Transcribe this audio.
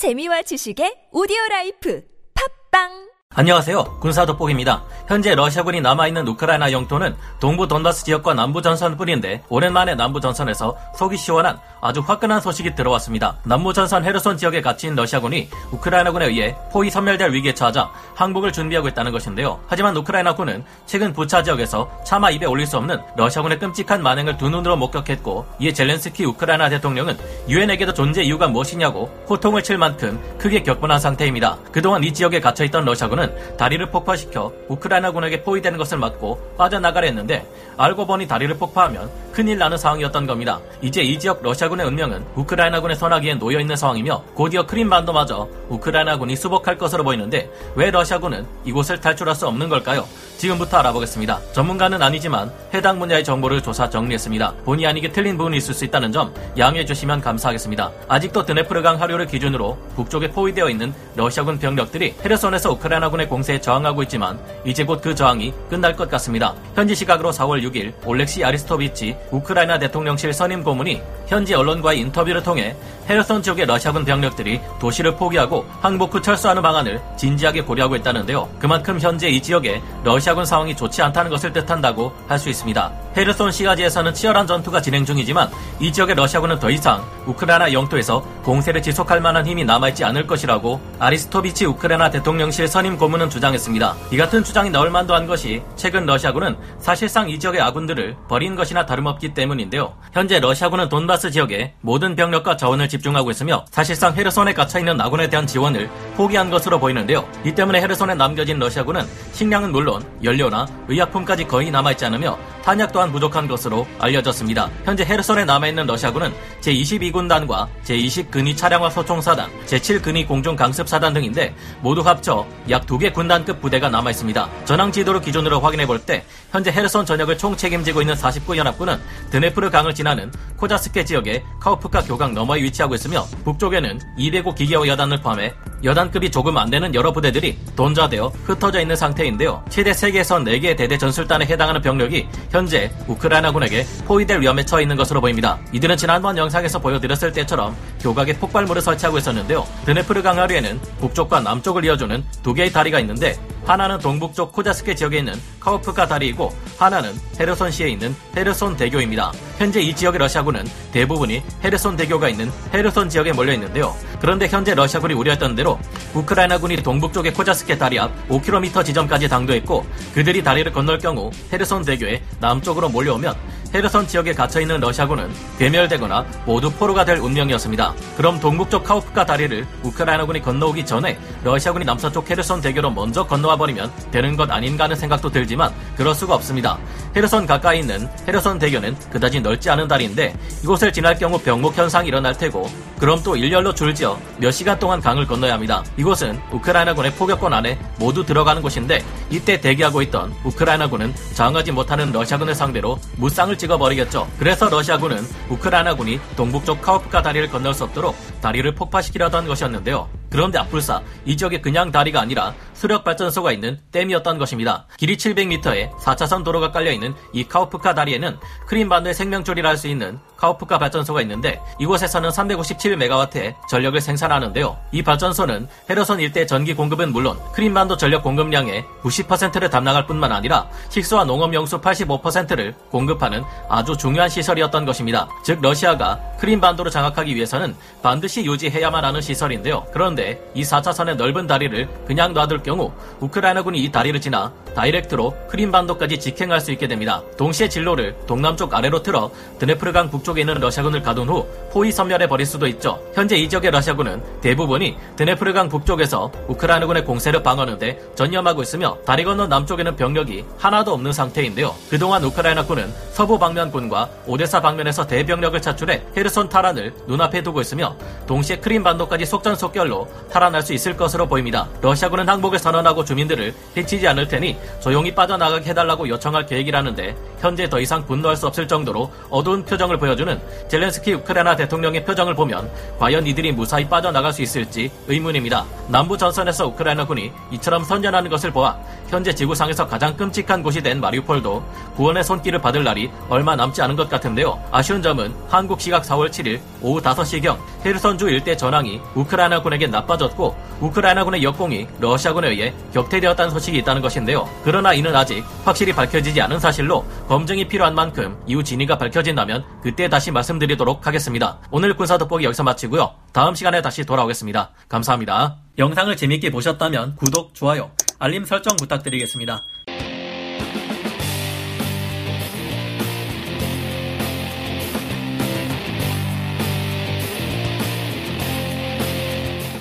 재미와 지식의 오디오 라이프. 팟빵 안녕하세요. 군사 돋보기입니다. 현재 러시아군이 남아있는 우크라이나 영토는 동부 돈바스 지역과 남부 전선뿐인데 오랜만에 남부 전선에서 속이 시원한 아주 화끈한 소식이 들어왔습니다. 남부 전선 헤르손 지역에 갇힌 러시아군이 우크라이나군에 의해 포위 섬멸될 위기에 처하자 항복을 준비하고 있다는 것인데요. 하지만 우크라이나군은 최근 부차 지역에서 차마 입에 올릴 수 없는 러시아군의 끔찍한 만행을 두 눈으로 목격했고 이에 젤렌스키 우크라이나 대통령은 유엔에게도 존재 이유가 무엇이냐고 호통을 칠 만큼 크게 격분한 상태입니다. 그동안 이 지역에 갇혀있던 러시아군은 러시아군은 다리를 폭파시켜 우크라이나군에게 포위되는 것을 막고 빠져나가려 했는데 알고 보니 다리를 폭파하면 큰일 나는 상황이었던 겁니다. 이제 이 지역 러시아군의 운명은 우크라이나군의 선하기에 놓여 있는 상황이며 곧이어 크림반도마저 우크라이나군이 수복할 것으로 보이는데 왜 러시아군은 이곳을 탈출할 수 없는 걸까요? 지금부터 알아보겠습니다. 전문가는 아니지만 해당 분야의 정보를 조사 정리했습니다. 본의 아니게 틀린 부분이 있을 수 있다는 점 양해해 주시면 감사하겠습니다. 아직도 드네프르강 하류를 기준으로 북쪽에 포위되어 있는 러시아군 병력들이 헤르손에서 우크라이나 군의 공세에 저항하고 있지만 이제 곧 그 저항이 끝날 것 같습니다. 현지 시각으로 4월 6일 올렉시 아리스토비치 우크라이나 대통령실 선임 고문이 현지 언론과의 인터뷰를 통해 헤르손 지역의 러시아군 병력들이 도시를 포기하고 항복 후 철수하는 방안을 진지하게 고려하고 있다는데요. 그만큼 현재 이 지역에 러시아군 상황이 좋지 않다는 것을 뜻한다고 할 수 있습니다. 헤르손 시가지에서는 치열한 전투가 진행 중이지만 이 지역의 러시아군은 더 이상 우크라이나 영토에서 공세를 지속할 만한 힘이 남아있지 않을 것이라고 아리스토비치 우크라이나 대통령실 선임 고문은 주장했습니다. 이 같은 주장이 나올 만도 한 것이 최근 러시아군은 사실상 이 지역의 아군들을 버린 것이나 다름없기 때문인데요. 현재 러시아군은 돈바스 지역에 모든 병력과 자원을 집중하고 있으며 사실상 헤르손에 갇혀있는 아군에 대한 지원을 포기한 것으로 보이는데요. 이 때문에 헤르손에 남겨진 러시아군은 식량은 물론 연료나 의약품까지 거의 남아있지 않으며 탄약 또한 부족한 것으로 알려졌습니다. 현재 헤르손에 남아있는 러시아군은 제22군단과 제20근위 차량화 소총사단, 제7근위 공중강습사단 등인데 모두 합쳐 약 2개 군단급 부대가 남아 있습니다. 전황 지도를 기준으로 확인해 볼 때 현재 헤르손 전역을 총 책임지고 있는 49 연합군은 드네프르 강을 지나는 코자스케 지역의 카우프카 교강 너머에 위치하고 있으며 북쪽에는 205 기계화 여단을 포함해 여단급이 조금 안 되는 여러 부대들이 돈자되어 흩어져 있는 상태인데요. 최대 세계에서 4개 대대 전술단에 해당하는 병력이 현재 우크라이나군에게 포위될 위험에 처해 있는 것으로 보입니다. 이들은 지난번 영상에서 보여드렸을 때처럼 교각에 폭발물을 설치하고 있었는데요. 드네프르 강하류에는 북쪽과 남쪽을 이어주는 두 개의 다리가 있는데 하나는 동북쪽 코자스케 지역에 있는 카우프카 다리이고 하나는 헤르손시에 있는 헤르손 대교입니다. 현재 이 지역의 러시아군은 대부분이 헤르손 대교가 있는 헤르손 지역에 몰려 있는데요. 그런데 현재 러시아군이 우려했던 대로 우크라이나군이 동북쪽의 코자스케 다리 앞 5km 지점까지 당도했고 그들이 다리를 건널 경우 헤르손 대교에 남쪽으로 몰려오면 헤르선 지역에 갇혀있는 러시아군은 괴멸되거나 모두 포로가 될 운명이었습니다. 그럼 동북쪽 카우프카 다리를 우크라이나군이 건너오기 전에 러시아군이 남서쪽 헤르선 대교로 먼저 건너와 버리면 되는 것 아닌가 하는 생각도 들지만 그럴 수가 없습니다. 헤르선 가까이 있는 헤르선 대교는 그다지 넓지 않은 다리인데 이곳을 지날 경우 병목 현상이 일어날 테고 그럼 또 일렬로 줄지어 몇 시간 동안 강을 건너야 합니다. 이곳은 우크라이나군의 포격권 안에 모두 들어가는 곳인데 이때 대기하고 있던 우크라이나군은 저항하지 못하는 러시아군을 상대로 무쌍을 찍어버리겠죠. 그래서 러시아군은 우크라이나군이 동북쪽 카우프카 다리를 건널 수 없도록 다리를 폭파시키려던 것이었는데요. 그런데 앞불사 이 지역에 그냥 다리가 아니라 수력 발전소가 있는 댐이었던 것입니다. 길이 700m에 4차선 도로가 깔려 있는 이 카우프카 다리에는 크림반도의 생명줄이라 할 수 있는 카우프카 발전소가 있는데 이곳에서는 357메가와트의 전력을 생산하는데요. 이 발전소는 헤르손 일대 전기 공급은 물론 크림반도 전력 공급량의 90%를 담당할 뿐만 아니라 식수와 농업 용수 85%를 공급하는 아주 중요한 시설이었던 것입니다. 즉 러시아가 크림반도를 장악하기 위해서는 반드시 유지해야만 하는 시설인데요. 그런데 이 4차선의 넓은 다리를 그냥 놔둘 경우 우크라이나군이 이 다리를 지나 다이렉트로 크림반도까지 직행할 수 있게 됩니다. 동시에 진로를 동남쪽 아래로 틀어 드네프르강 북쪽에 있는 러시아군을 가둔 후 포위 섬멸해 버릴 수도 있죠. 현재 이 지역의 러시아군은 대부분이 드네프르강 북쪽에서 우크라이나군의 공세를 방어하는데 전념하고 있으며 다리 건너 남쪽에는 병력이 하나도 없는 상태인데요. 그동안 우크라이나군은 서부 방면군과 오데사 방면에서 대병력을 차출해 헤르손 탈환을 눈앞에 두고 있으며 동시에 크림반도까지 속전속결로 탈환할 수 있을 것으로 보입니다. 러시아군은 항복을 선언하고 주민들을 해치지 않을 테니 조용히 빠져나가게 해달라고 요청할 계획이라는데 현재 더 이상 분노할 수 없을 정도로 어두운 표정을 보여주는 젤렌스키 우크라이나 대통령의 표정을 보면 과연 이들이 무사히 빠져나갈 수 있을지 의문입니다. 남부 전선에서 우크라이나군이 이처럼 선전하는 것을 보아 현재 지구상에서 가장 끔찍한 곳이 된 마리우폴도 구원의 손길을 받을 날이 얼마 남지 않은 것 같은데요. 아쉬운 점은 한국 시각 4월 7일 오후 5시경 헤르선주 일대 전황이 우크라이나군에게 나빠졌고 우크라이나군의 역공이 러시아군에 의해 격퇴되었다는 소식이 있다는 것인데요. 그러나 이는 아직 확실히 밝혀지지 않은 사실로 검증이 필요한 만큼 이후 진위가 밝혀진다면 그때 다시 말씀드리도록 하겠습니다. 오늘 군사 돋보기 여기서 마치고요. 다음 시간에 다시 돌아오겠습니다. 감사합니다. 영상을 재밌게 보셨다면 구독, 좋아요, 알림 설정 부탁드리겠습니다.